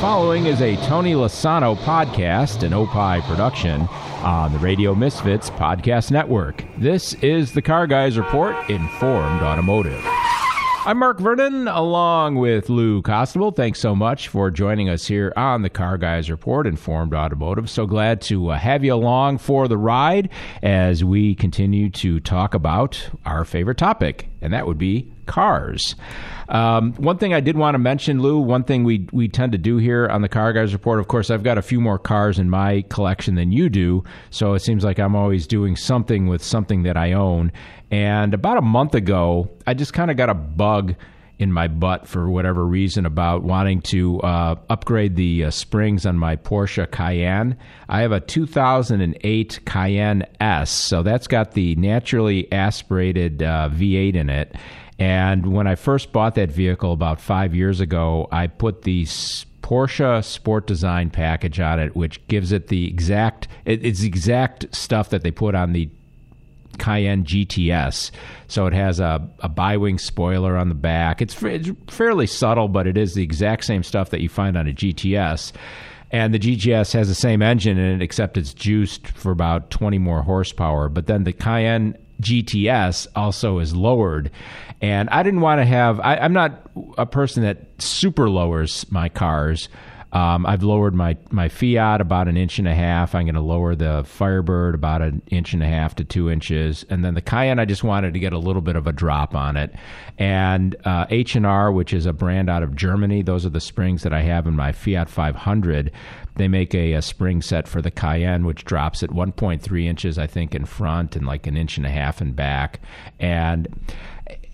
following is a Tony Lasano podcast, an Opie production on the Radio Misfits Podcast Network. This is the Car Guys Report Informed Automotive. I'm Mark Vernon, along with Lou Costable. Thanks so much for joining us here on the Car Guys Report, Informed Automotive. So glad to uh, have you along for the ride as we continue to talk about our favorite topic, and that would be cars. Um, one thing I did want to mention, Lou, one thing we we tend to do here on the Car Guys Report, of course, I've got a few more cars in my collection than you do, so it seems like I'm always doing something with something that I own. And about a month ago, I just kind of got a bug in my butt for whatever reason about wanting to uh, upgrade the uh, springs on my Porsche Cayenne. I have a 2008 Cayenne S, so that's got the naturally aspirated uh, V8 in it. And when I first bought that vehicle about five years ago, I put the Porsche Sport Design package on it, which gives it the exact it's the exact stuff that they put on the Cayenne GTS. So it has a, a bi-wing spoiler on the back. It's, it's fairly subtle, but it is the exact same stuff that you find on a GTS. And the GTS has the same engine in it, except it's juiced for about 20 more horsepower. But then the Cayenne GTS also is lowered. And I didn't want to have, I, I'm not a person that super lowers my cars. Um, I've lowered my, my Fiat about an inch and a half. I'm going to lower the Firebird about an inch and a half to two inches, and then the Cayenne I just wanted to get a little bit of a drop on it. And uh, H and R, which is a brand out of Germany, those are the springs that I have in my Fiat 500. They make a, a spring set for the Cayenne, which drops at 1.3 inches, I think, in front and like an inch and a half in back, and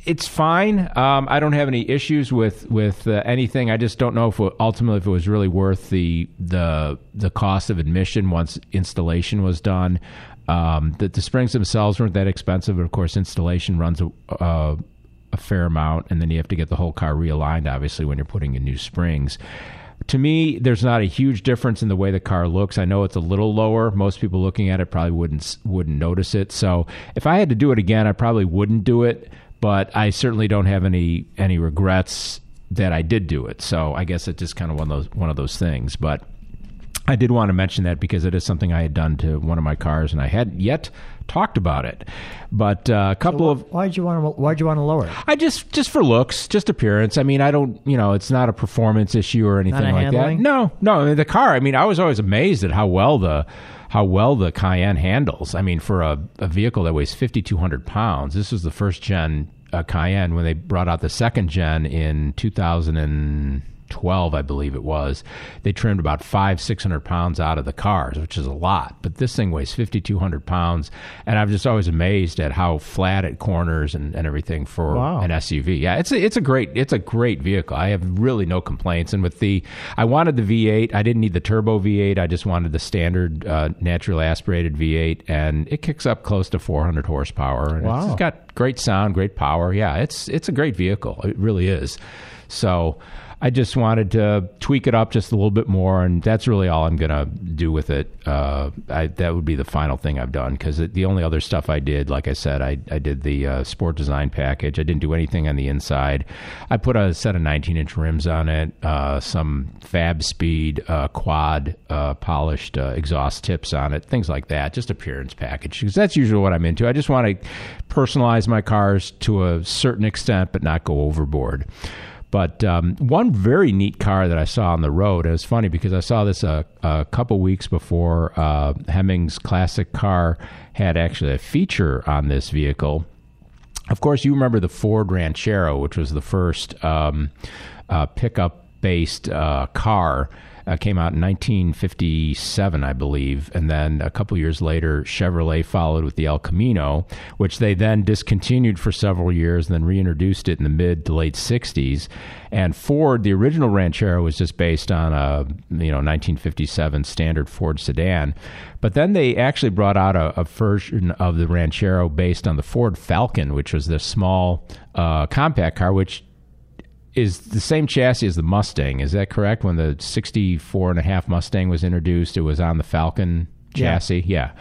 it's fine. Um, I don't have any issues with with uh, anything. I just don't know if ultimately if it was really worth the the the cost of admission once installation was done. Um, the, the springs themselves weren't that expensive, but of course installation runs a, a, a fair amount, and then you have to get the whole car realigned. Obviously, when you're putting in new springs. To me, there's not a huge difference in the way the car looks. I know it's a little lower. Most people looking at it probably wouldn't wouldn't notice it. So, if I had to do it again, I probably wouldn't do it but I certainly don't have any any regrets that I did do it. So I guess it's just kind of one of those one of those things. But I did want to mention that because it is something I had done to one of my cars, and I hadn't yet talked about it. But uh, a couple so of why'd you want to why'd you want to lower it? I just just for looks, just appearance. I mean, I don't you know, it's not a performance issue or anything like handling? that. No, no. I mean, the car. I mean, I was always amazed at how well the how well the Cayenne handles. I mean, for a, a vehicle that weighs 5,200 pounds, this was the first gen uh, Cayenne when they brought out the second gen in 2000 and 12, I believe it was, they trimmed about five, 600 pounds out of the cars, which is a lot. But this thing weighs 5,200 pounds. And I'm just always amazed at how flat it corners and, and everything for Wow. an SUV. Yeah, it's a, it's a great, it's a great vehicle. I have really no complaints. And with the, I wanted the V8. I didn't need the turbo V8. I just wanted the standard, uh, naturally aspirated V8. And it kicks up close to 400 horsepower. And Wow. it's got great sound, great power. Yeah, it's, it's a great vehicle. It really is. So, I just wanted to tweak it up just a little bit more, and that's really all I'm to do with it. Uh, I, that would be the final thing I've done because the only other stuff I did, like I said, I, I did the uh, sport design package. I didn't do anything on the inside. I put a set of 19 inch rims on it, uh, some Fab Speed uh, quad uh, polished uh, exhaust tips on it, things like that. Just appearance package because that's usually what I'm into. I just want to personalize my cars to a certain extent, but not go overboard. But um, one very neat car that I saw on the road, and it's funny because I saw this a, a couple weeks before uh, Hemmings classic car had actually a feature on this vehicle. Of course, you remember the Ford Ranchero, which was the first um, uh, pickup based uh, car. Uh, came out in 1957, I believe, and then a couple years later, Chevrolet followed with the El Camino, which they then discontinued for several years, and then reintroduced it in the mid to late 60s. And Ford, the original Ranchero, was just based on a you know 1957 standard Ford sedan, but then they actually brought out a, a version of the Ranchero based on the Ford Falcon, which was the small uh, compact car, which is the same chassis as the Mustang. Is that correct? When the 64 and a half Mustang was introduced, it was on the Falcon Yeah. chassis. Yeah.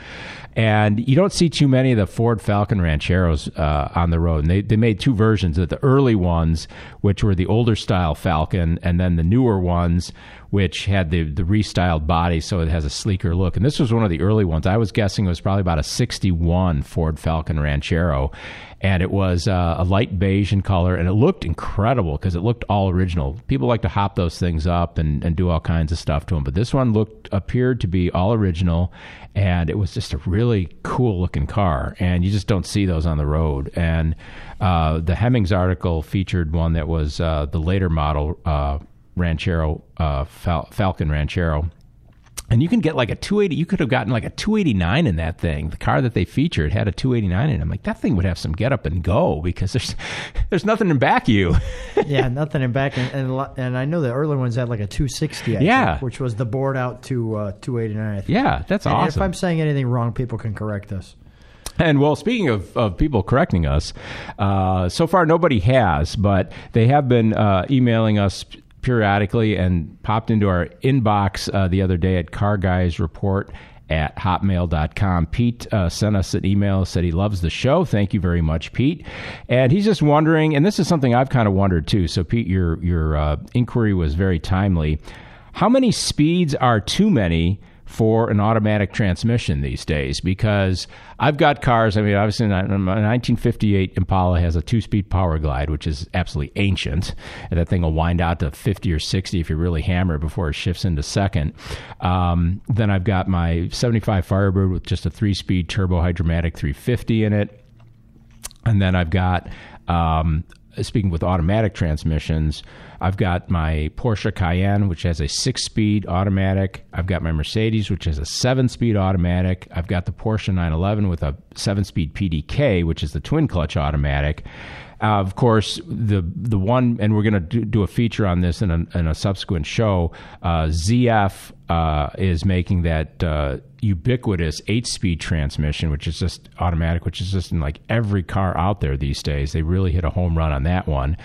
And you don't see too many of the Ford Falcon Rancheros uh, on the road. And they, they made two versions of the early ones, which were the older style Falcon, and then the newer ones, which had the, the restyled body, so it has a sleeker look. And this was one of the early ones. I was guessing it was probably about a 61 Ford Falcon Ranchero. And it was uh, a light beige in color, and it looked incredible because it looked all original. People like to hop those things up and, and do all kinds of stuff to them, but this one looked appeared to be all original, and it was just a really cool looking car. And you just don't see those on the road. And uh, the Hemmings article featured one that was uh, the later model uh, Ranchero uh, Fal- Falcon Ranchero and you can get like a 280 you could have gotten like a 289 in that thing the car that they featured had a 289 in it i'm like that thing would have some get up and go because there's there's nothing in back of you yeah, nothing in back, and and, and I know the early ones had like a 260, I Yeah. think, which was the bored out to uh, 289. I think. yeah that's And awesome If I'm saying anything wrong, people can correct us. And well, speaking of, of people correcting us, uh, so far nobody has, but they have been uh, emailing us periodically and popped into our inbox uh, the other day at Car Guys Report at hotmail.com. Pete uh, sent us an email, said he loves the show. Thank you very much, Pete. And he's just wondering, and this is something I've kind of wondered too. So, Pete, your, your uh, inquiry was very timely. How many speeds are too many for an automatic transmission these days because I've got cars. I mean, obviously, my 1958 Impala has a two-speed Powerglide, which is absolutely ancient, and that thing will wind out to 50 or 60 if you really hammer it before it shifts into second. Um, then I've got my 75 Firebird with just a three-speed Turbo-Hydramatic 350 in it. And then I've got, um, Uh, speaking with automatic transmissions, I've got my Porsche Cayenne, which has a six speed automatic. I've got my Mercedes, which has a seven speed automatic. I've got the Porsche 911 with a seven speed PDK, which is the twin clutch automatic. Uh, of course, the the one, and we're going to do, do a feature on this in a, in a subsequent show. Uh, ZF uh, is making that uh, ubiquitous eight-speed transmission, which is just automatic, which is just in like every car out there these days. They really hit a home run on that one.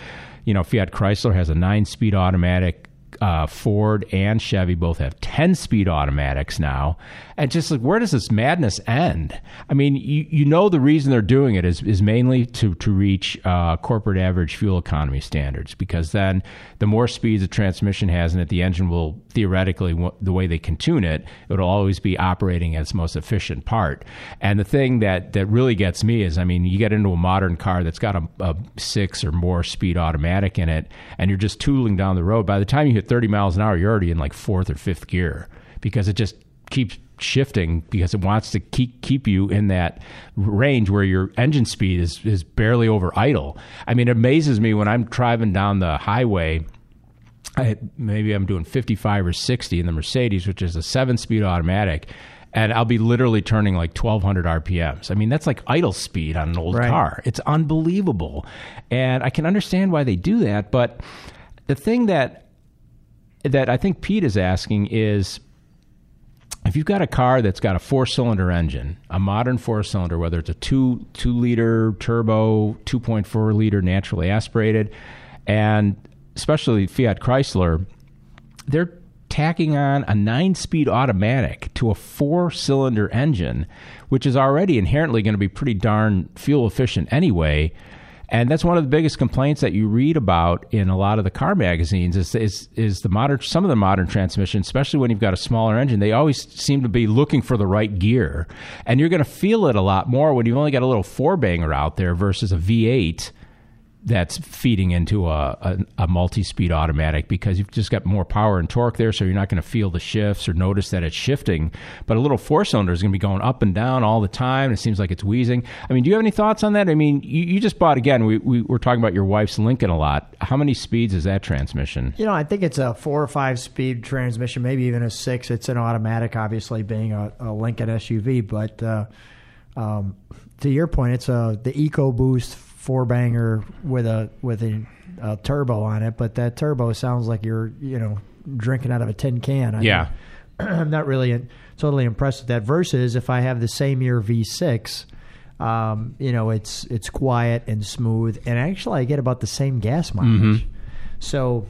You know, Fiat Chrysler has a nine-speed automatic. Uh, Ford and Chevy both have 10 speed automatics now. And just like, where does this madness end? I mean, you, you know, the reason they're doing it is, is mainly to, to reach uh, corporate average fuel economy standards because then the more speeds a transmission has in it, the engine will theoretically, w- the way they can tune it, it'll always be operating at its most efficient part. And the thing that, that really gets me is, I mean, you get into a modern car that's got a, a six or more speed automatic in it, and you're just tooling down the road. By the time you hit 30 miles an hour, you're already in like fourth or fifth gear because it just keeps shifting because it wants to keep keep you in that range where your engine speed is is barely over idle. I mean, it amazes me when I'm driving down the highway. I, maybe I'm doing 55 or 60 in the Mercedes, which is a seven speed automatic, and I'll be literally turning like 1200 RPMs. I mean, that's like idle speed on an old Right. car. It's unbelievable. And I can understand why they do that, but the thing that that I think Pete is asking is if you've got a car that's got a four cylinder engine, a modern four cylinder, whether it's a two two liter turbo, two point four liter naturally aspirated, and especially Fiat Chrysler, they're tacking on a nine speed automatic to a four cylinder engine, which is already inherently going to be pretty darn fuel efficient anyway. And that's one of the biggest complaints that you read about in a lot of the car magazines is, is is the modern some of the modern transmissions, especially when you've got a smaller engine, they always seem to be looking for the right gear. And you're going to feel it a lot more when you've only got a little four banger out there versus a V8 that's feeding into a, a, a multi-speed automatic because you've just got more power and torque there, so you're not going to feel the shifts or notice that it's shifting. But a little four-cylinder is going to be going up and down all the time. It seems like it's wheezing. I mean, do you have any thoughts on that? I mean, you, you just bought again. We, we were talking about your wife's Lincoln a lot. How many speeds is that transmission? You know, I think it's a four or five speed transmission, maybe even a six. It's an automatic, obviously, being a, a Lincoln SUV. But uh, um, to your point, it's a the EcoBoost four banger with a with a, a turbo on it. But that turbo sounds like you're you know drinking out of a tin can. I Yeah. I'm not really totally impressed with that. Versus if I have the same year V6, um, you know, it's it's quiet and smooth, and actually I get about the same gas mileage. So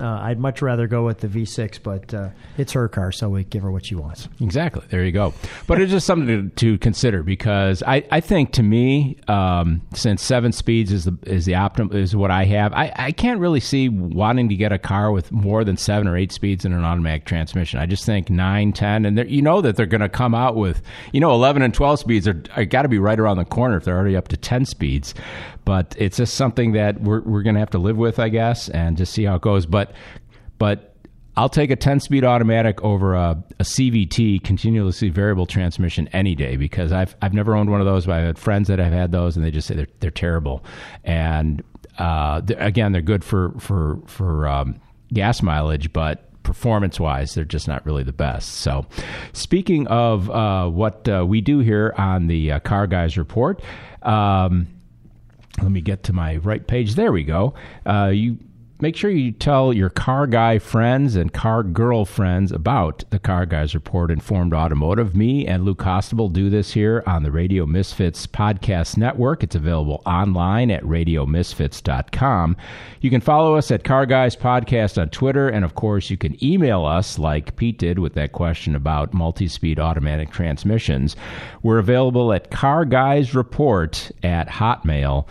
Uh, I'd much rather go with the V6, but uh, it's her car, so we give her what she wants. Exactly. There you go. But it's just something to, to consider because I, I think to me, um, since seven speeds is the is the optim is what I have, I, I can't really see wanting to get a car with more than seven or eight speeds in an automatic transmission. I just think nine, ten, and you know that they're going to come out with you know eleven and twelve speeds are, are got to be right around the corner if they're already up to ten speeds. But it's just something that we're we're going to have to live with, I guess, and just see how it goes. But but I'll take a 10 speed automatic over a, a, CVT, continuously variable transmission, any day because I've, I've never owned one of those, but I've had friends that have had those and they just say they're, they're terrible. And uh, they're, again, they're good for, for, for um, gas mileage, but performance wise, they're just not really the best. So, speaking of uh, what uh, we do here on the uh, Car Guys Report, um, let me get to my right page. There we go. Uh, you make sure you tell your car guy friends and car girl friends about the Car Guys Report Informed Automotive. Me and Lou Costable do this here on the Radio Misfits Podcast Network. It's available online at radiomisfits.com. You can follow us at Car Guys Podcast on Twitter, and of course, you can email us like Pete did with that question about multi speed automatic transmissions. We're available at carguysreport at hotmail.com.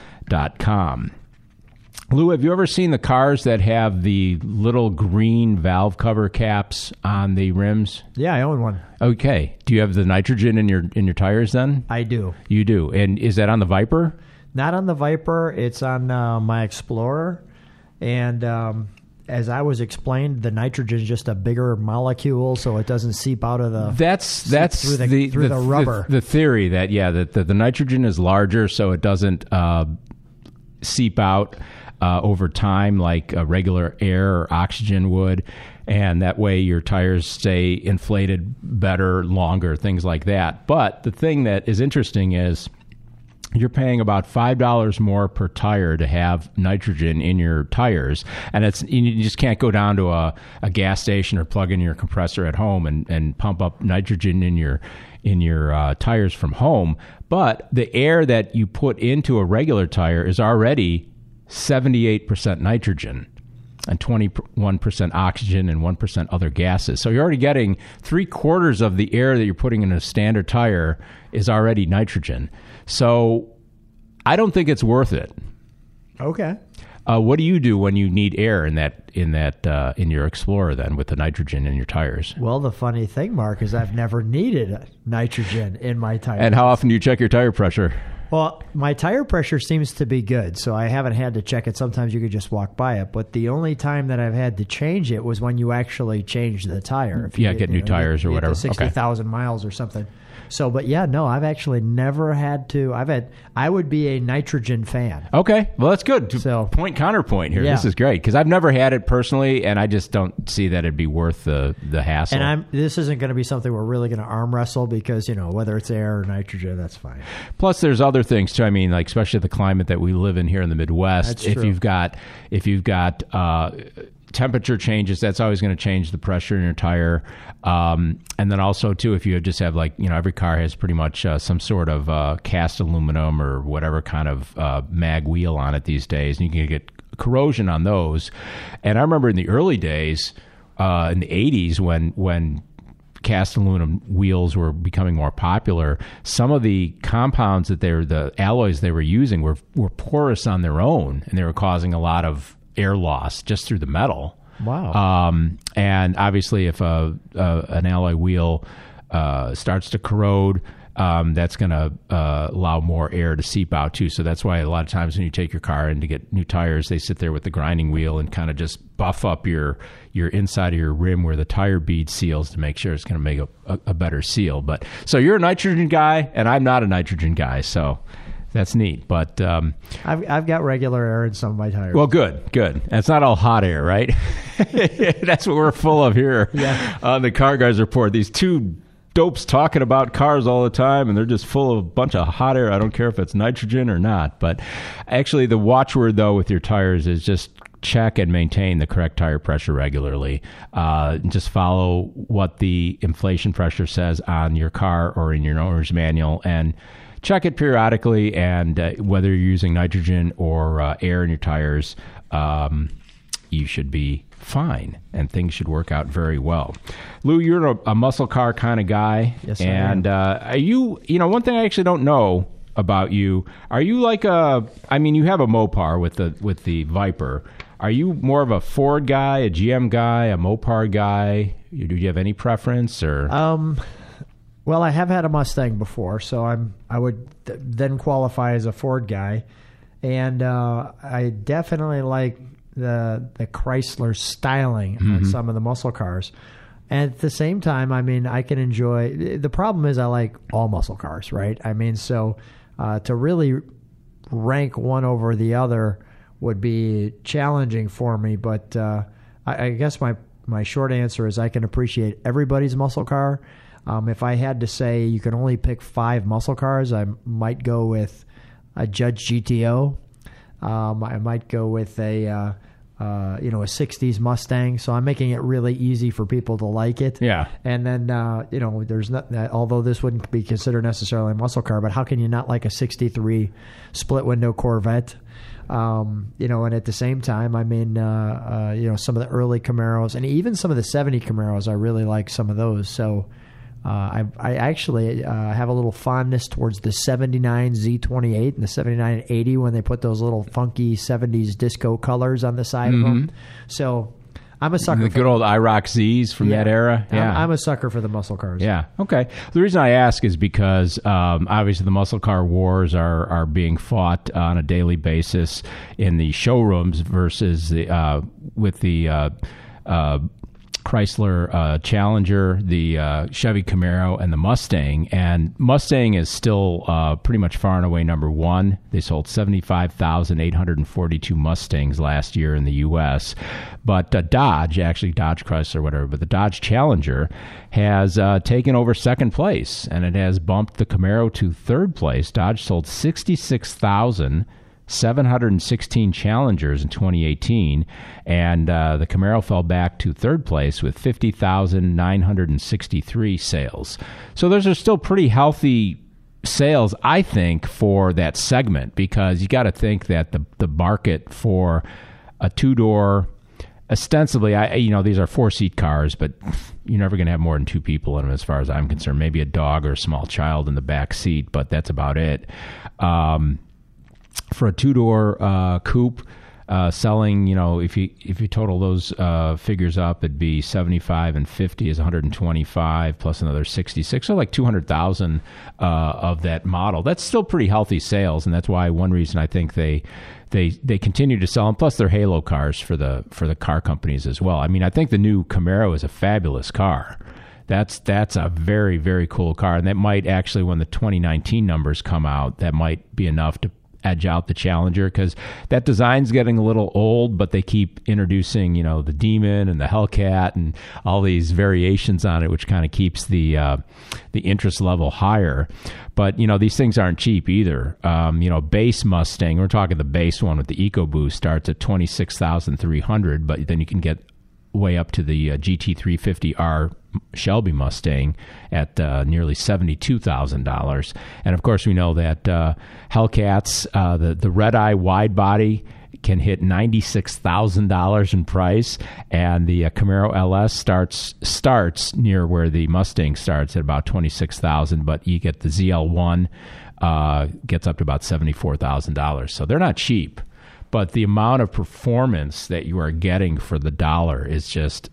Lou, have you ever seen the cars that have the little green valve cover caps on the rims? Yeah, I own one. Okay. Do you have the nitrogen in your in your tires then? I do. You do. And is that on the Viper? Not on the Viper. It's on uh, my Explorer. And um, as I was explained, the nitrogen is just a bigger molecule, so it doesn't seep out of the. That's that's through the, the through the, the rubber. The, the, theory that yeah that the, the nitrogen is larger, so it doesn't uh, seep out uh, over time, like regular air or oxygen would. And that way your tires stay inflated better, longer, things like that. But the thing that is interesting is you're paying about five dollars more per tire to have nitrogen in your tires, and it's you just can't go down to a, a gas station or plug in your compressor at home and, and pump up nitrogen in your in your uh, tires from home. But the air that you put into a regular tire is already 78% nitrogen and 21% oxygen and 1% other gases. So you're already getting three quarters of the air that you're putting in a standard tire is already nitrogen. So I don't think it's worth it. Okay. Uh, what do you do when you need air in that in that uh, in your Explorer then with the nitrogen in your tires? Well, the funny thing, Mark, is I've never needed nitrogen in my tires. And how often do you check your tire pressure? Well, my tire pressure seems to be good, so I haven't had to check it. Sometimes you could just walk by it, but the only time that I've had to change it was when you actually change the tire. If you yeah, get, get new know, tires or whatever. Sixty thousand okay. miles or something. So, but yeah, no, I've actually never had to. I've had. I would be a nitrogen fan. Okay, well that's good. So point counterpoint here. Yeah. This is great because I've never had it personally, and I just don't see that it'd be worth the the hassle. And I'm. This isn't going to be something we're really going to arm wrestle because you know whether it's air or nitrogen, that's fine. Plus, there's other things too. I mean, like especially the climate that we live in here in the Midwest. That's if true. you've got if you've got uh, temperature changes, that's always going to change the pressure in your tire. Um, and then also too, if you just have like you know every car has pretty much uh, some sort of uh, cast aluminum or whatever kind of uh, mag wheel on it these days, and you can get corrosion on those. And I remember in the early days, uh, in the '80s, when when cast aluminum wheels were becoming more popular, some of the compounds that they're the alloys they were using were were porous on their own, and they were causing a lot of air loss just through the metal. Wow. Um, and obviously, if a, a an alloy wheel uh, starts to corrode, um, that's going to uh, allow more air to seep out too. So that's why a lot of times when you take your car in to get new tires, they sit there with the grinding wheel and kind of just buff up your your inside of your rim where the tire bead seals to make sure it's going to make a, a, a better seal. But so you're a nitrogen guy, and I'm not a nitrogen guy, so that's neat. But um, I've I've got regular air in some of my tires. Well, good, good. And it's not all hot air, right? that's what we're full of here yeah. on the Car Guys Report. These two dopes talking about cars all the time, and they're just full of a bunch of hot air. I don't care if it's nitrogen or not. But actually, the watchword though with your tires is just check and maintain the correct tire pressure regularly. Uh, just follow what the inflation pressure says on your car or in your owner's manual and check it periodically, and uh, whether you're using nitrogen or uh, air in your tires, um, you should be fine and things should work out very well. Lou, you're a, a muscle car kind of guy. Yes, I and am. Uh, are you? You know, one thing I actually don't know about you. Are you like a? I mean, you have a Mopar with the with the Viper. Are you more of a Ford guy, a GM guy, a Mopar guy? Do you have any preference or? Um, well, I have had a Mustang before, so I'm I would th- then qualify as a Ford guy, and uh, I definitely like the the Chrysler styling on some of the muscle cars. And at the same time, I mean, I can enjoy. The problem is, I like all muscle cars, right? I mean, so uh, to really rank one over the other would be challenging for me. But uh, I, I guess my my short answer is I can appreciate everybody's muscle car. Um, if I had to say you can only pick five muscle cars, I might go with a Judge GTO. Um, I might go with a uh, uh, you know a '60s Mustang. So I'm making it really easy for people to like it. Yeah. And then uh, you know there's not although this wouldn't be considered necessarily a muscle car, but how can you not like a '63 split window Corvette? Um, you know, and at the same time, I mean, uh, uh, you know, some of the early Camaros and even some of the '70 Camaros, I really like some of those. So. Uh, I, I actually uh, have a little fondness towards the 79 Z28 and the 79 and 80 when they put those little funky 70s disco colors on the side of them. So I'm a sucker the for good old IROC Z's from that era. I'm- Yeah. I'm, a sucker for the muscle cars. Yeah. Okay. The reason I ask is because um, obviously the muscle car wars are are being fought on a daily basis in the showrooms versus the uh, with the. Uh, uh, Chrysler uh, Challenger, the uh, Chevy Camaro, and the Mustang. And Mustang is still uh, pretty much far and away number one. They sold 75,842 Mustangs last year in the U.S. But uh, Dodge, actually Dodge Chrysler, whatever, but the Dodge Challenger has uh, taken over second place, and it has bumped the Camaro to third place. Dodge sold 66,000. 716 challengers in 2018, and uh, the Camaro fell back to third place with 50,963 sales. So those are still pretty healthy sales, I think, for that segment because you got to think that the the market for a two door ostensibly i you know these are four seat cars but you're never going to have more than two people in them as far as i'm concerned maybe a dog or a small child in the back seat but that's about it um, for a two door uh, coupe, uh, selling, you know, if you if you total those uh, figures up, it'd be seventy five and fifty is one hundred and twenty five plus another sixty six, so like two hundred thousand uh, of that model. That's still pretty healthy sales, and that's why one reason I think they. They, they continue to sell them. Plus, they're halo cars for the for the car companies as well. I mean, I think the new Camaro is a fabulous car that's that's a very very cool car and that might actually when the 2019 numbers come out that might be enough to edge out the challenger because that design's getting a little old but they keep introducing you know the demon and the hellcat and all these variations on it which kind of keeps the uh, the interest level higher. But you know these things aren't cheap either. Um, you know base mustang we're talking the base one with the EcoBoost starts at 26300 but then you can get way up to the uh, GT350R Shelby Mustang at uh, nearly seventy-two thousand dollars, and of course we know that uh, Hellcats, uh, the the red eye wide body. Can hit ninety six thousand dollars in price, and the uh, Camaro LS starts starts near where the Mustang starts at about twenty six thousand. But you get the ZL one uh, gets up to about seventy four thousand dollars. So they're not cheap but the amount of performance that you are getting for the dollar is just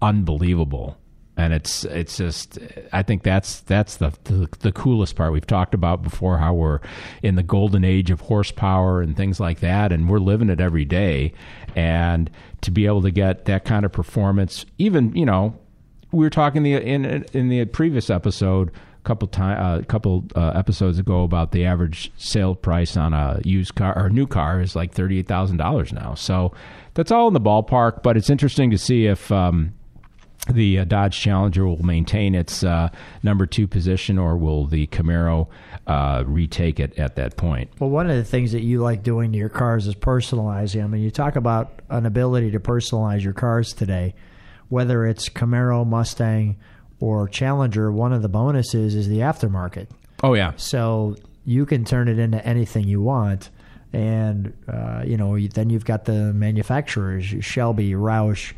unbelievable and it's it's just I think that's that's the, the the coolest part we've talked about before how we're in the golden age of horsepower and things like that and we're living it every day and to be able to get that kind of performance even you know we were talking the in in the previous episode a couple time a uh, couple uh, episodes ago about the average sale price on a used car or new car is like thirty eight thousand dollars now. So that's all in the ballpark. But it's interesting to see if. Um, the uh, Dodge Challenger will maintain its uh, number two position, or will the Camaro uh, retake it at that point? Well, one of the things that you like doing to your cars is personalizing. I mean, you talk about an ability to personalize your cars today, whether it's Camaro, Mustang, or Challenger. One of the bonuses is the aftermarket. Oh yeah, So you can turn it into anything you want. and uh, you know then you've got the manufacturers Shelby, Roush,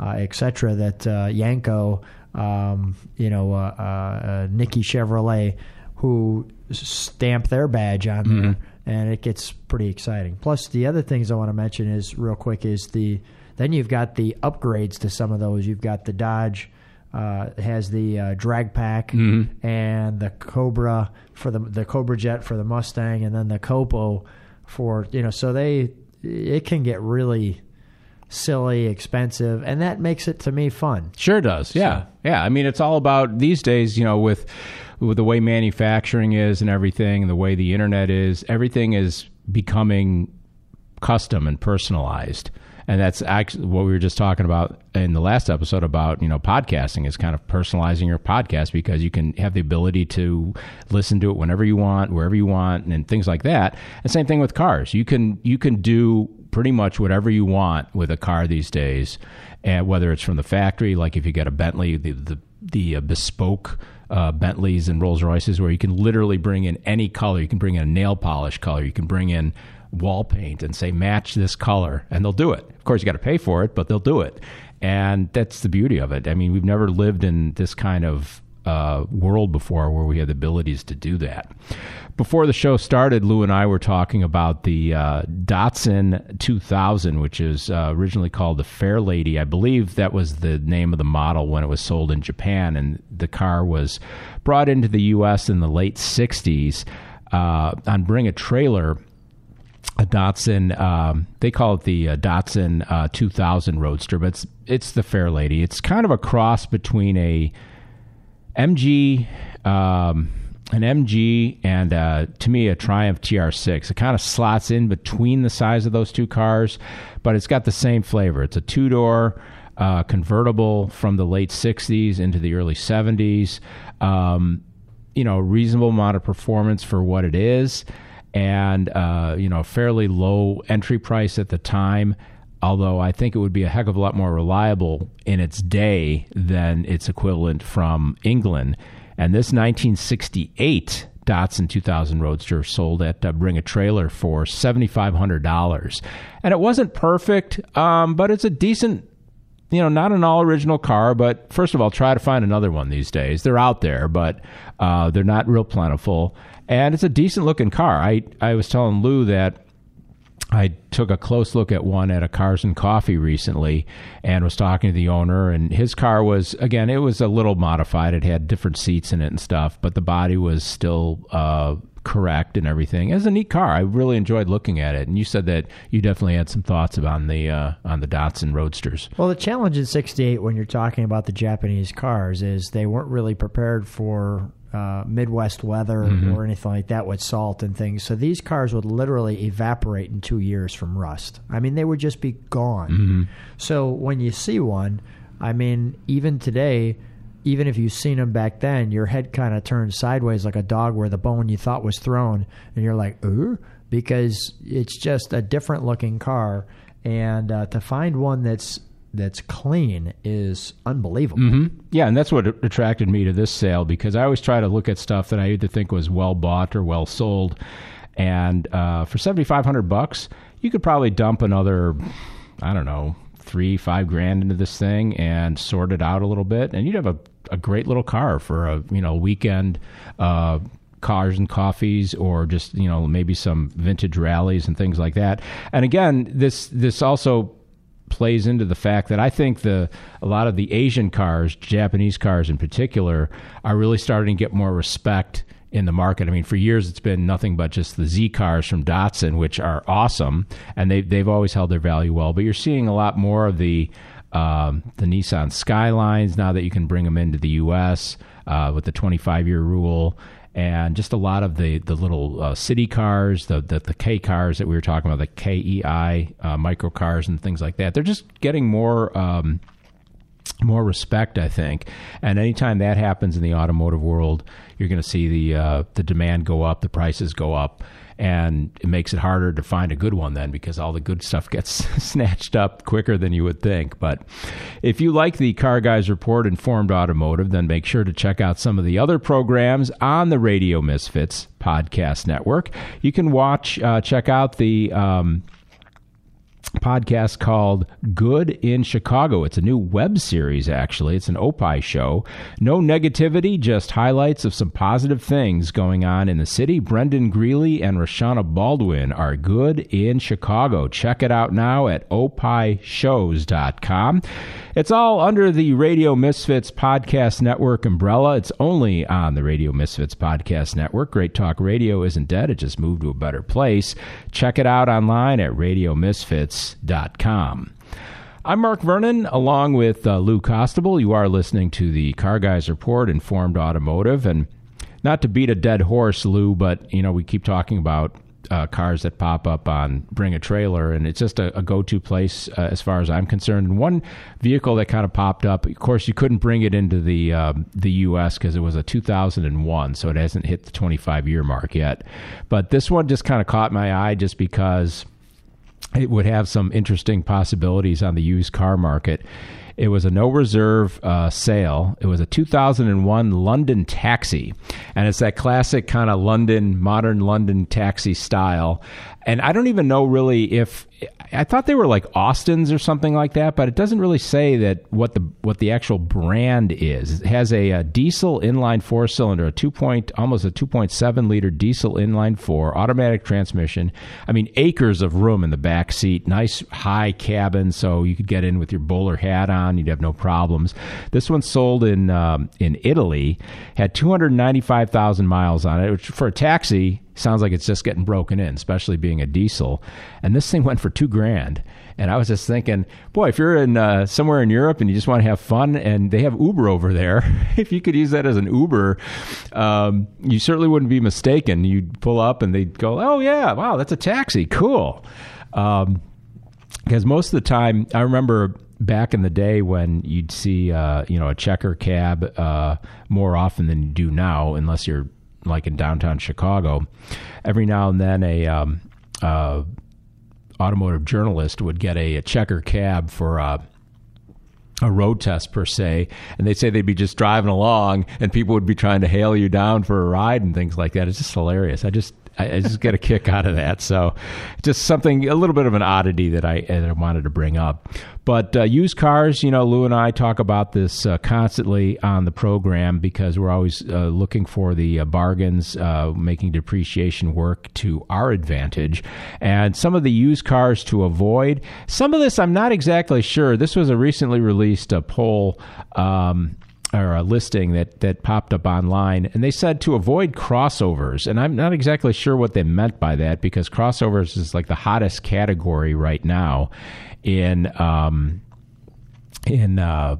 uh, etc. That uh, Yenko, um, you know, uh, uh, Nickey Chevrolet, who stamp their badge on Mm-hmm. there, and it gets pretty exciting. Plus, the other things I want to mention is real quick is the then you've got the upgrades to some of those. You've got the Dodge. Uh, has the uh, drag pack Mm-hmm. and the Cobra for the the Cobra Jet for the Mustang, and then the Copo for you know. So they it can get really silly, expensive, and that makes it to me fun. Sure does. Yeah. Yeah. I mean, it's all about these days, you know, with with the way manufacturing is and everything, the way the internet is, everything is becoming custom and personalized. And that's actually what we were just talking about in the last episode about, you know, podcasting is kind of personalizing your podcast because you can have the ability to listen to it whenever you want, wherever you want, and, things like that. And same thing with cars. You can you can do pretty much whatever you want with a car these days, and whether it's from the factory, like if you get a Bentley, the the, the uh, bespoke uh, Bentleys and Rolls Royces, where you can literally bring in any color. You can bring in a nail polish color. You can bring in wall paint and say match this color, and they'll do it. Of course, you got to pay for it, but they'll do it, and that's the beauty of it. I mean, we've never lived in this kind of uh, world before where we had the abilities to do that. Before the show started, Lou and I were talking about the uh, Datsun 2000, which is uh, originally called the Fairlady. I believe that was the name of the model when it was sold in Japan, and the car was brought into the U.S. in the late 60s uh, on Bring a Trailer a Datsun. Um, they call it the uh, Datsun uh, 2000 Roadster, but it's it's the Fairlady. It's kind of a cross between a MG, um, an MG, and uh, to me a Triumph TR6. It kind of slots in between the size of those two cars, but it's got the same flavor. It's a two door. Uh, convertible from the late 60s into the early 70s. Um, you know, reasonable amount of performance for what it is and uh, you know fairly low entry price at the time. Although I think it would be a heck of a lot more reliable in its day than its equivalent from England. And this 1968 Datsun 2000 Roadster sold at uh, Bring a Trailer for $7,500. And it wasn't perfect, um, but it's a decent you know, not an all original car, but first of all, try to find another one these days. They're out there, but uh, they're not real plentiful. And it's a decent looking car. I, I was telling Lou that I took a close look at one at a Cars and Coffee recently and was talking to the owner. And his car was, again, it was a little modified. It had different seats in it and stuff, but the body was still uh, correct and everything. It was a neat car. I really enjoyed looking at it. And you said that you definitely had some thoughts about the uh, on the Datsun Roadsters. Well, the challenge in '68 when you're talking about the Japanese cars is they weren't really prepared for uh, Midwest weather or anything like that with salt and things. So these cars would literally evaporate in two years from rust. I mean, they would just be gone. So when you see one, I mean, even today. Even if you've seen them back then, your head kind of turns sideways like a dog where the bone you thought was thrown, and you're like, "Ooh," because it's just a different looking car. And uh, to find one that's that's clean is unbelievable. Mm-hmm. Yeah, and that's what attracted me to this sale because I always try to look at stuff that I either think was well bought or well sold, and uh, for seventy five hundred bucks, you could probably dump another, I don't know, three five grand into this thing and sort it out a little bit, and you'd have a, a great little car for a you know weekend. Uh, cars and coffees or just you know maybe some vintage rallies and things like that and again this this also plays into the fact that I think the a lot of the Asian cars, Japanese cars in particular, are really starting to get more respect in the market. I mean, for years it's been nothing but just the Z cars from Datsun, which are awesome, and they they've always held their value well. But you're seeing a lot more of the um, the Nissan Skylines now that you can bring them into the U.S. Uh, with the 25 year rule and just a lot of the the little uh, city cars, the, the the K cars that we were talking about, the KEI uh, micro cars and things like that. They're just getting more. Um, more respect, I think, and anytime that happens in the automotive world, you're going to see the uh, the demand go up, the prices go up, and it makes it harder to find a good one then because all the good stuff gets snatched up quicker than you would think. But if you like the Car Guys Report Informed Automotive, then make sure to check out some of the other programs on the Radio Misfits podcast network. You can watch, uh, check out the. Um, podcast called Good in Chicago. It's a new web series, actually. It's an Opie show. No negativity, just highlights of some positive things going on in the city. Brendan Greeley and Rashana Baldwin are good in Chicago. Check it out now at opishows.com. It's all under the Radio Misfits Podcast Network umbrella. It's only on the Radio Misfits Podcast Network. Great Talk Radio isn't dead, it just moved to a better place. Check it out online at radiomisfits.com. I'm Mark Vernon, along with uh, Lou Costable. You are listening to the Car Guys Report, Informed Automotive, and not to beat a dead horse, Lou, but you know we keep talking about uh, cars that pop up on Bring a Trailer, and it's just a, a go-to place uh, as far as I'm concerned. One vehicle that kind of popped up, of course, you couldn't bring it into the um, the U.S. because it was a 2001, so it hasn't hit the 25 year mark yet. But this one just kind of caught my eye just because it would have some interesting possibilities on the used car market. It was a no reserve uh, sale. It was a 2001 London taxi. And it's that classic kind of London, modern London taxi style. And I don't even know really if I thought they were like Austins or something like that, but it doesn't really say that what the what the actual brand is. It has a, a diesel inline four cylinder, a two point almost a two point seven liter diesel inline four automatic transmission. I mean, acres of room in the back seat, nice high cabin, so you could get in with your bowler hat on. You'd have no problems. This one sold in um, in Italy, had two hundred ninety five thousand miles on it, which for a taxi sounds like it's just getting broken in, especially being a diesel. And this thing went for two grand. And I was just thinking, boy, if you're in uh, somewhere in Europe and you just want to have fun, and they have Uber over there, if you could use that as an Uber, um, you certainly wouldn't be mistaken. You'd pull up and they'd go, "Oh yeah, wow, that's a taxi, cool." Um, because most of the time, I remember back in the day when you'd see uh, you know a checker cab uh, more often than you do now, unless you're like in downtown Chicago. Every now and then, a um, uh, automotive journalist would get a, a checker cab for a, a road test per se, and they'd say they'd be just driving along, and people would be trying to hail you down for a ride and things like that. It's just hilarious. I just I, I just get a kick out of that. So, just something a little bit of an oddity that I, that I wanted to bring up. But uh, used cars, you know, Lou and I talk about this uh, constantly on the program because we're always uh, looking for the uh, bargains, uh, making depreciation work to our advantage. And some of the used cars to avoid. Some of this, I'm not exactly sure. This was a recently released uh, poll. Um, or a listing that that popped up online, and they said to avoid crossovers. And I'm not exactly sure what they meant by that because crossovers is like the hottest category right now in um, in uh,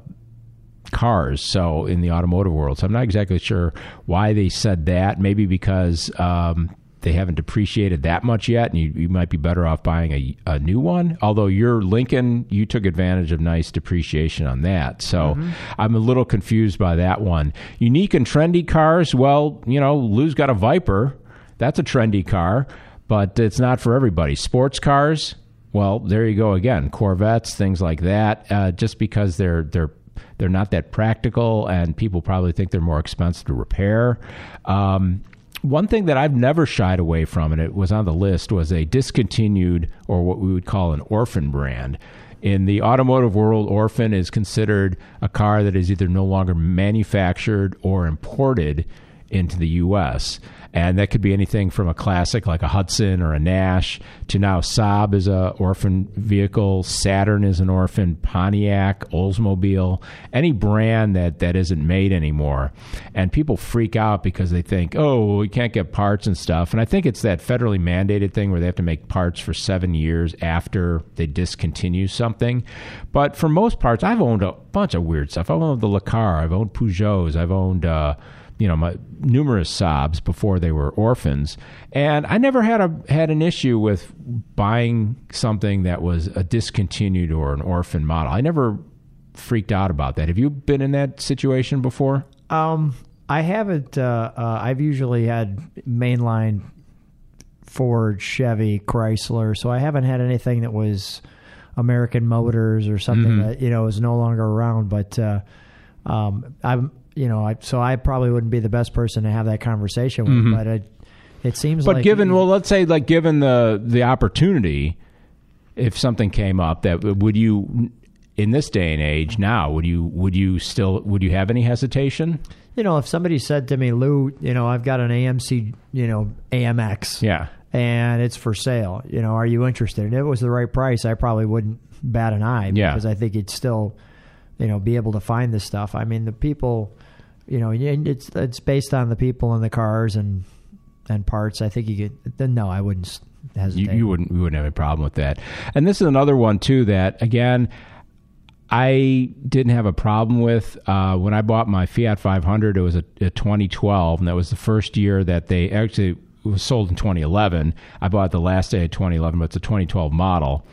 cars. So in the automotive world, so I'm not exactly sure why they said that. Maybe because um, they haven't depreciated that much yet, and you, you might be better off buying a, a new one. Although your Lincoln, you took advantage of nice depreciation on that. So mm-hmm. I'm a little confused by that one. Unique and trendy cars, well, you know, Lou's got a Viper. That's a trendy car, but it's not for everybody. Sports cars, well, there you go again. Corvettes, things like that. Uh, just because they're they're they're not that practical, and people probably think they're more expensive to repair. Um, one thing that I've never shied away from, and it was on the list, was a discontinued or what we would call an orphan brand. In the automotive world, orphan is considered a car that is either no longer manufactured or imported into the U.S and that could be anything from a classic like a Hudson or a Nash to now Saab is a orphan vehicle, Saturn is an orphan, Pontiac, Oldsmobile, any brand that that isn't made anymore, and people freak out because they think, oh, we can't get parts and stuff, and I think it's that federally mandated thing where they have to make parts for seven years after they discontinue something, but for most parts, I've owned a bunch of weird stuff. I've owned the Le Car, I've owned Peugeots, I've owned. Uh, you know my numerous Saabs before they were orphans, and I never had a had an issue with buying something that was a discontinued or an orphan model. I never freaked out about that. Have you been in that situation before? Um, I haven't. Uh, uh, I've usually had mainline Ford, Chevy, Chrysler. So I haven't had anything that was American Motors or something Mhm. that you know is no longer around. But uh, um, I'm you know I, so I probably wouldn't be the best person to have that conversation with. Mhm. But it it seems like But like given, well, let's say, like, given the the opportunity, if something came up, that would you, in this day and age, now, would you would you still would you have any hesitation? you know if somebody said to me, Lou, you know I've got an AMC you know AMX. Yeah, and it's for sale. You know, are you interested? And if it was the right price, I probably wouldn't bat an eye Yeah. because I think you'd still, you know, be able to find this stuff. I mean, the people, you know, it's it's based on the people in the cars and and parts. I think you could. Then no, I wouldn't s- you, hesitate. you wouldn't you wouldn't have a problem with that. And this is another one too that again. I didn't have a problem with uh, when I bought my Fiat 500. It was a, a 2012, and that was the first year that they actually it was sold in 2011. I bought it the last day of 2011, but it's a 2012 model.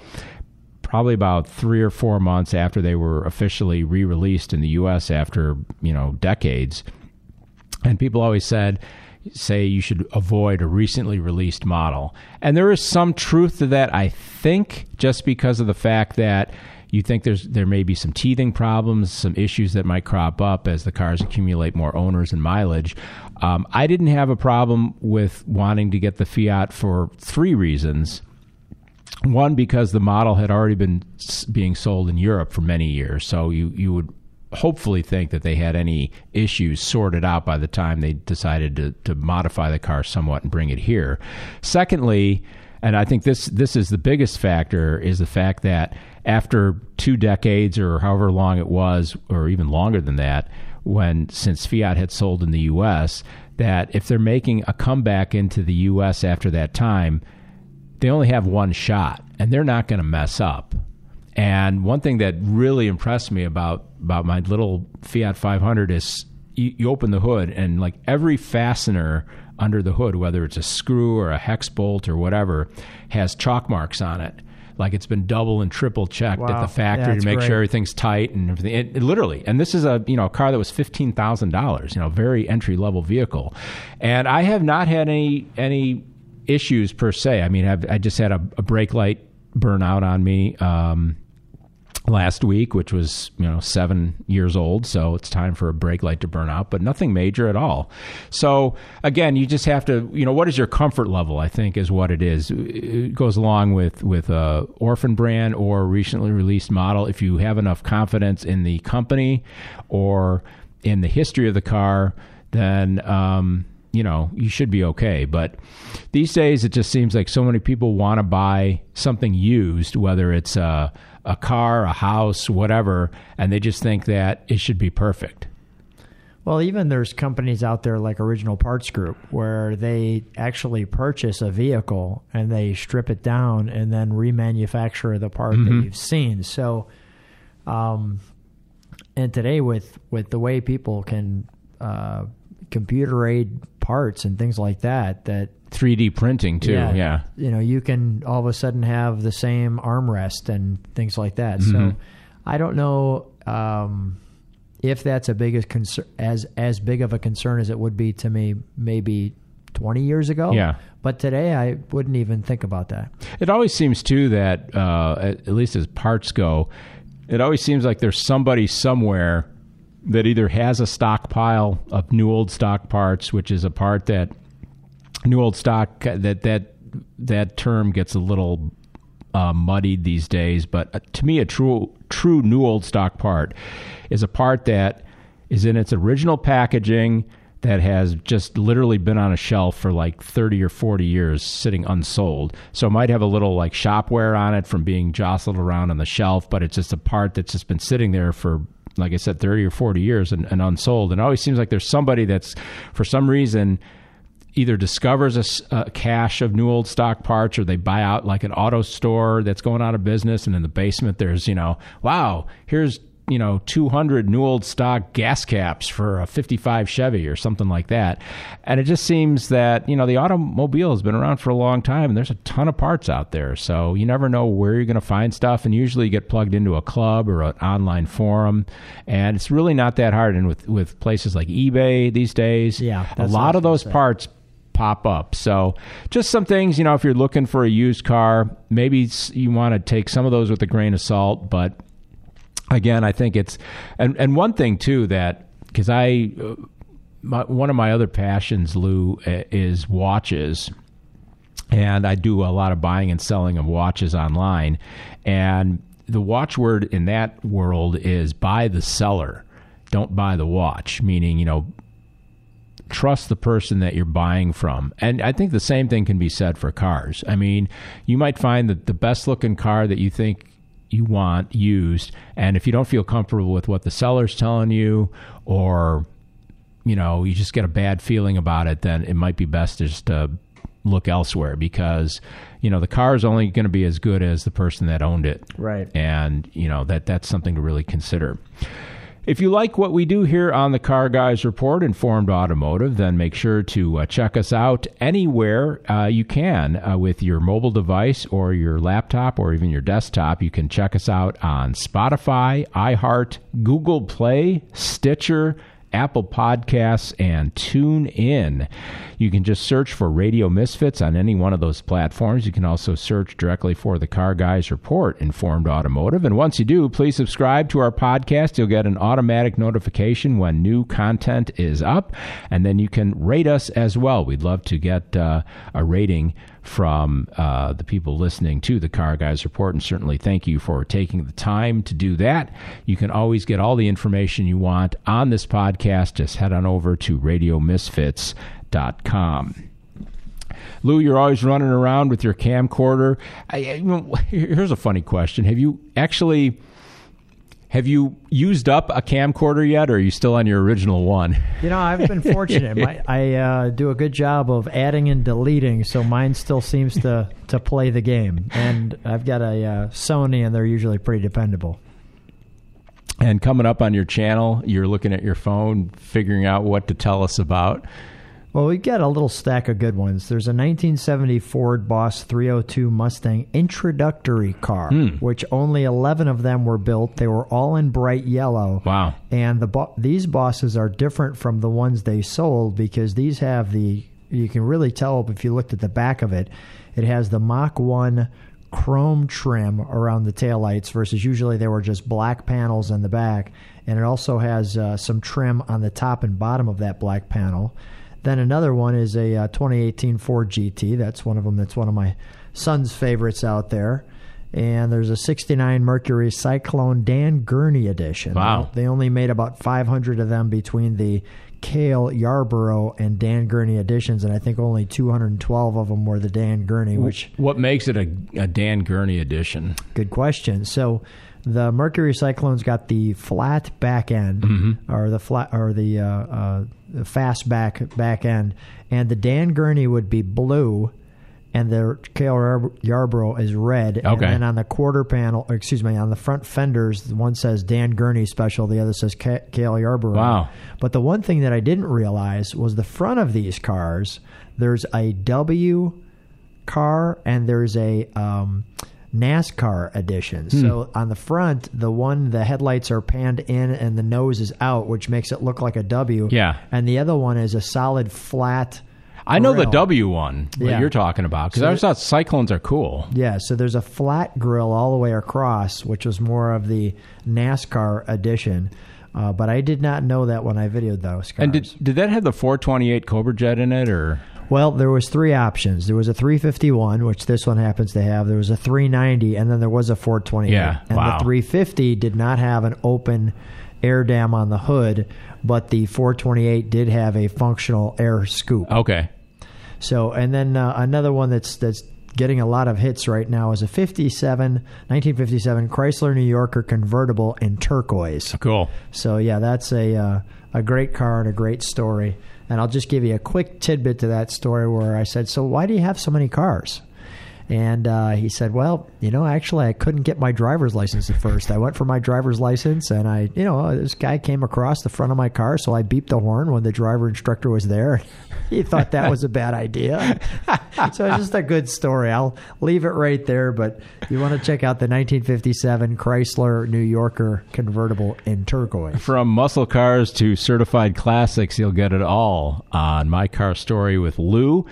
Probably about three or four months after they were officially re-released in the U.S. after you know decades, and people always said say you should avoid a recently released model. And there is some truth to that i think just because of the fact that you think there's there may be some teething problems some issues that might crop up as the cars accumulate more owners and mileage. Um, i didn't have a problem with wanting to get the fiat for three reasons one because the model had already been being sold in Europe for many years, so you you would hopefully think that they had any issues sorted out by the time they decided to to modify the car somewhat and bring it here. Secondly, and I think this this is the biggest factor is the fact that after two decades or however long it was, or even longer than that, when since Fiat had sold in the U.S., that if they're making a comeback into the U.S. after that time, they only have one shot and they're not going to mess up. And one thing that really impressed me about about my little Fiat 500 is you, you open the hood and like every fastener under the hood, whether it's a screw or a hex bolt or whatever, has chalk marks on it. Like it's been double and triple checked at the factory That's to make great. sure everything's tight and everything. It, it literally, and this is a you know a car that was fifteen thousand dollars. You know, very entry level vehicle, and I have not had any any issues per se. I mean, I've, I just had a, a brake light burn out on me um, last week, which was you know seven years old, so it's time for a brake light to burn out, but nothing major at all. So again, you just have to you know what is your comfort level? I think is what it is. It goes along with with a orphan brand or recently released model. If you have enough confidence in the company or in the history of the car, then um, you know you should be okay. But these days, it just seems like so many people want to buy something used, whether it's a, a car, a house, whatever, and they just think that it should be perfect. Well, even there's companies out there like Original Parts Group where they actually purchase a vehicle and they strip it down and then remanufacture the part that you've seen. So, um, and today with with the way people can uh, computer aid parts and things like that, that 3D printing too, yeah. you know, you can all of a sudden have the same armrest and things like that. Mhm. So, I don't know um, if that's a big as concern as as big of a concern as it would be to me maybe 20 years ago. Yeah. But today, I wouldn't even think about that. It always seems too that uh, at, at least as parts go, it always seems like there's somebody somewhere that either has a stockpile of new old stock parts, which is a part that new old stock that that that term gets a little uh, muddied these days. But uh, to me, a true true new old stock part is a part that is in its original packaging that has just literally been on a shelf for like 30 or 40 years sitting unsold. So it might have a little like shopware on it from being jostled around on the shelf, but it's just a part that's just been sitting there for like I said 30 or 40 years and, and unsold. And it always seems like there's somebody that's for some reason either discovers a cache of new old stock parts or they buy out like an auto store that's going out of business and in the basement there's you know wow here's you know 200 new old stock gas caps for a 55 chevy or something like that and it just seems that you know the automobile has been around for a long time and there's a ton of parts out there so you never know where you're going to find stuff and usually you get plugged into a club or an online forum and it's really not that hard and with with places like ebay these days Yeah, a that's what I lot of those say. parts pop up. So, just some things, you know, if you're looking for a used car, maybe you want to take some of those with a grain of salt. But again, I think it's, and, and one thing too that, because I, my, one of my other passions, Lou, eh, is watches and I do a lot of buying and selling of watches online. And the watchword in that world is buy the seller, don't buy the watch, meaning, you know, trust the person that you're buying from. And I think the same thing can be said for cars. I mean, you might find that the best looking car that you think you want used, and if you don't feel comfortable with what the seller's telling you or you know, you just get a bad feeling about it, then it might be best just to look elsewhere because you know the car is only going to be as good as the person that owned it. Right. And you know that that's something to really consider if you like what we do here on the Car Guys Report, Informed Automotive, then make sure to uh, check us out anywhere uh, you can uh, with your mobile device or your laptop or even your desktop. You can check us out on Spotify, iHeart, Google Play, Stitcher, Apple Podcasts, and Tune In. You can just search for Radio Misfits on any one of those platforms. You can also search directly for the Car Guys Report, Informed Automotive. And once you do, please subscribe to our podcast. You'll get an automatic notification when new content is up. And then you can rate us as well. We'd love to get uh, a rating from uh, the people listening to the Car Guys Report, and certainly thank you for taking the time to do that. You can always get all the information you want on this podcast. Just head on over to RadioMisfits.com. Lou, you're always running around with your camcorder. I, know, here's a funny question: Have you actually? Have you used up a camcorder yet, or are you still on your original one? You know, I've been fortunate. My, I uh, do a good job of adding and deleting, so mine still seems to, to play the game. And I've got a uh, Sony, and they're usually pretty dependable. And coming up on your channel, you're looking at your phone, figuring out what to tell us about. Well, we got a little stack of good ones. There's a 1970 Ford Boss 302 Mustang introductory car, Hmm. which only 11 of them were built. They were all in bright yellow. Wow. And the bo- these bosses are different from the ones they sold because these have the you can really tell if you looked at the back of it. It has the Mach 1 chrome trim around the taillights versus usually they were just black panels in the back. And it also has uh, some trim on the top and bottom of that black panel. Then another one is a uh, 2018 Ford GT. That's one of them. That's one of my son's favorites out there. And there's a 69 Mercury Cyclone Dan Gurney edition. Wow. They only made about 500 of them between the Cale Yarborough and Dan Gurney editions, and I think only 212 of them were the Dan Gurney, which What makes it a, a Dan Gurney edition? Good question. So the Mercury Cyclone's got the flat back end, Mm-hmm. or the flat, or the, uh, uh, the fast back back end, and the Dan Gurney would be blue, and the Yar- Yarborough is red. And Okay. then on the quarter panel, excuse me, on the front fenders, one says Dan Gurney Special, the other says Cale Yarborough. Wow. But the one thing that I didn't realize was the front of these cars. There's a W car and there's a um, NASCAR edition. Hmm. So on the front, the one the headlights are panned in and the nose is out, which makes it look like a W. Yeah. And the other one is a solid flat. I know the. W one that Yeah. you're talking about because So I th- thought cyclones are cool. Yeah, so there's a flat grill all the way across, which was more of the NASCAR edition. Uh, but I did not know that when I videoed those cars. And did did that have the 428 Cobra Jet in it or? Well, there was three options. There was a 351, which this one happens to have. There was a 390, and then there was a 428. Yeah, and wow. the 350 did not have an open air dam on the hood, but the 428 did have a functional air scoop. Okay. So, and then uh, another one that's that's getting a lot of hits right now is a 57 1957 Chrysler New Yorker convertible in turquoise. Cool. So yeah, that's a uh, a great car and a great story. And I'll just give you a quick tidbit to that story where I said, "So why do you have so many cars?" And uh, he said, "Well, you know, actually, I couldn't get my driver's license at first. I went for my driver's license, and I, you know, this guy came across the front of my car, so I beeped the horn when the driver instructor was there. he thought that was a bad idea. so it's just a good story. I'll leave it right there. But you want to check out the 1957 Chrysler New Yorker convertible in turquoise. From muscle cars to certified classics, you'll get it all on My Car Story with Lou.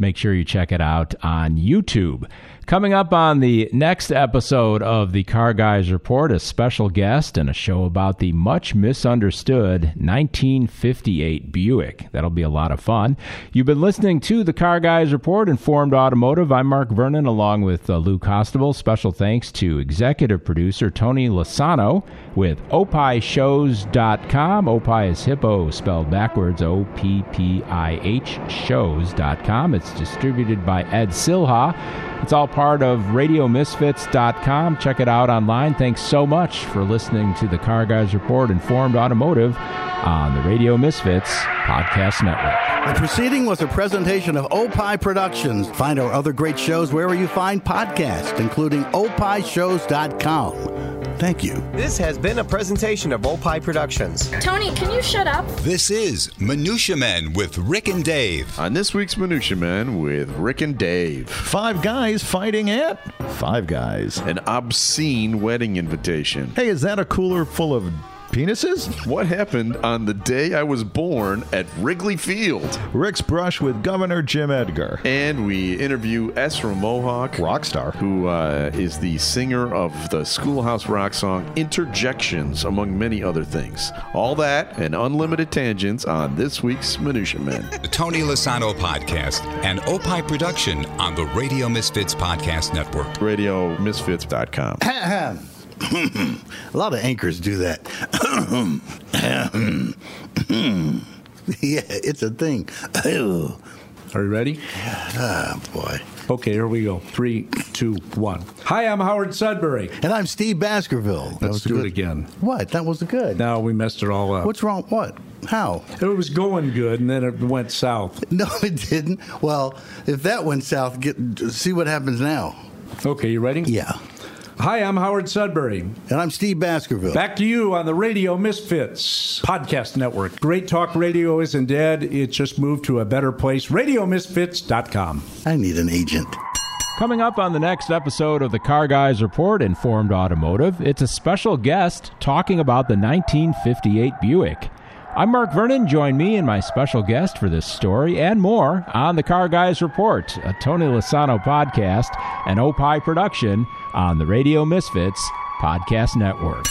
Make sure you check it out on YouTube. Coming up on the next episode of the Car Guys Report, a special guest and a show about the much misunderstood 1958 Buick. That'll be a lot of fun. You've been listening to the Car Guys Report, Informed Automotive. I'm Mark Vernon along with uh, Lou Costabile. Special thanks to executive producer Tony Lasano with opishows.com. Opie is hippo spelled backwards, O P P I H shows.com. It's distributed by Ed Silha. It's all part of RadioMisfits.com. Check it out online. Thanks so much for listening to the Car Guys Report Informed Automotive on the Radio Misfits Podcast Network. The proceeding was a presentation of Opie Productions. Find our other great shows wherever you find podcasts, including opishows.com. Thank you. This has been a presentation of Opie Productions. Tony, can you shut up? This is Minutia Men with Rick and Dave. On this week's Minutia Men with Rick and Dave, Five guys fighting at Five Guys. an obscene wedding invitation. Hey, is that a cooler full of penises? What happened on the day I was born at Wrigley Field? Rick's brush with Governor Jim Edgar. And we interview Essra Mohawk, Rockstar. who uh, is the singer of the Schoolhouse Rock song Interjections, among many other things. All that and unlimited tangents on this week's Minutia Men. The Tony Lasano Podcast, an Opie production on the Radio Misfits Podcast Network. RadioMisfits.com. a lot of anchors do that. yeah, it's a thing. Are you ready? Ah, boy. Okay, here we go. Three, two, one. Hi, I'm Howard Sudbury. And I'm Steve Baskerville. That Let's was do it good. again. What? That was good. Now we messed it all up. What's wrong? What? How? It was going good, and then it went south. No, it didn't. Well, if that went south, get see what happens now. Okay, you ready? Yeah. Hi, I'm Howard Sudbury. And I'm Steve Baskerville. Back to you on the Radio Misfits Podcast Network. Great Talk Radio isn't dead. It just moved to a better place. RadioMisfits.com. I need an agent. Coming up on the next episode of the Car Guys Report Informed Automotive, it's a special guest talking about the 1958 Buick. I'm Mark Vernon. Join me and my special guest for this story and more on the Car Guys Report, a Tony Lasano podcast, an Opie production on the Radio Misfits Podcast Network.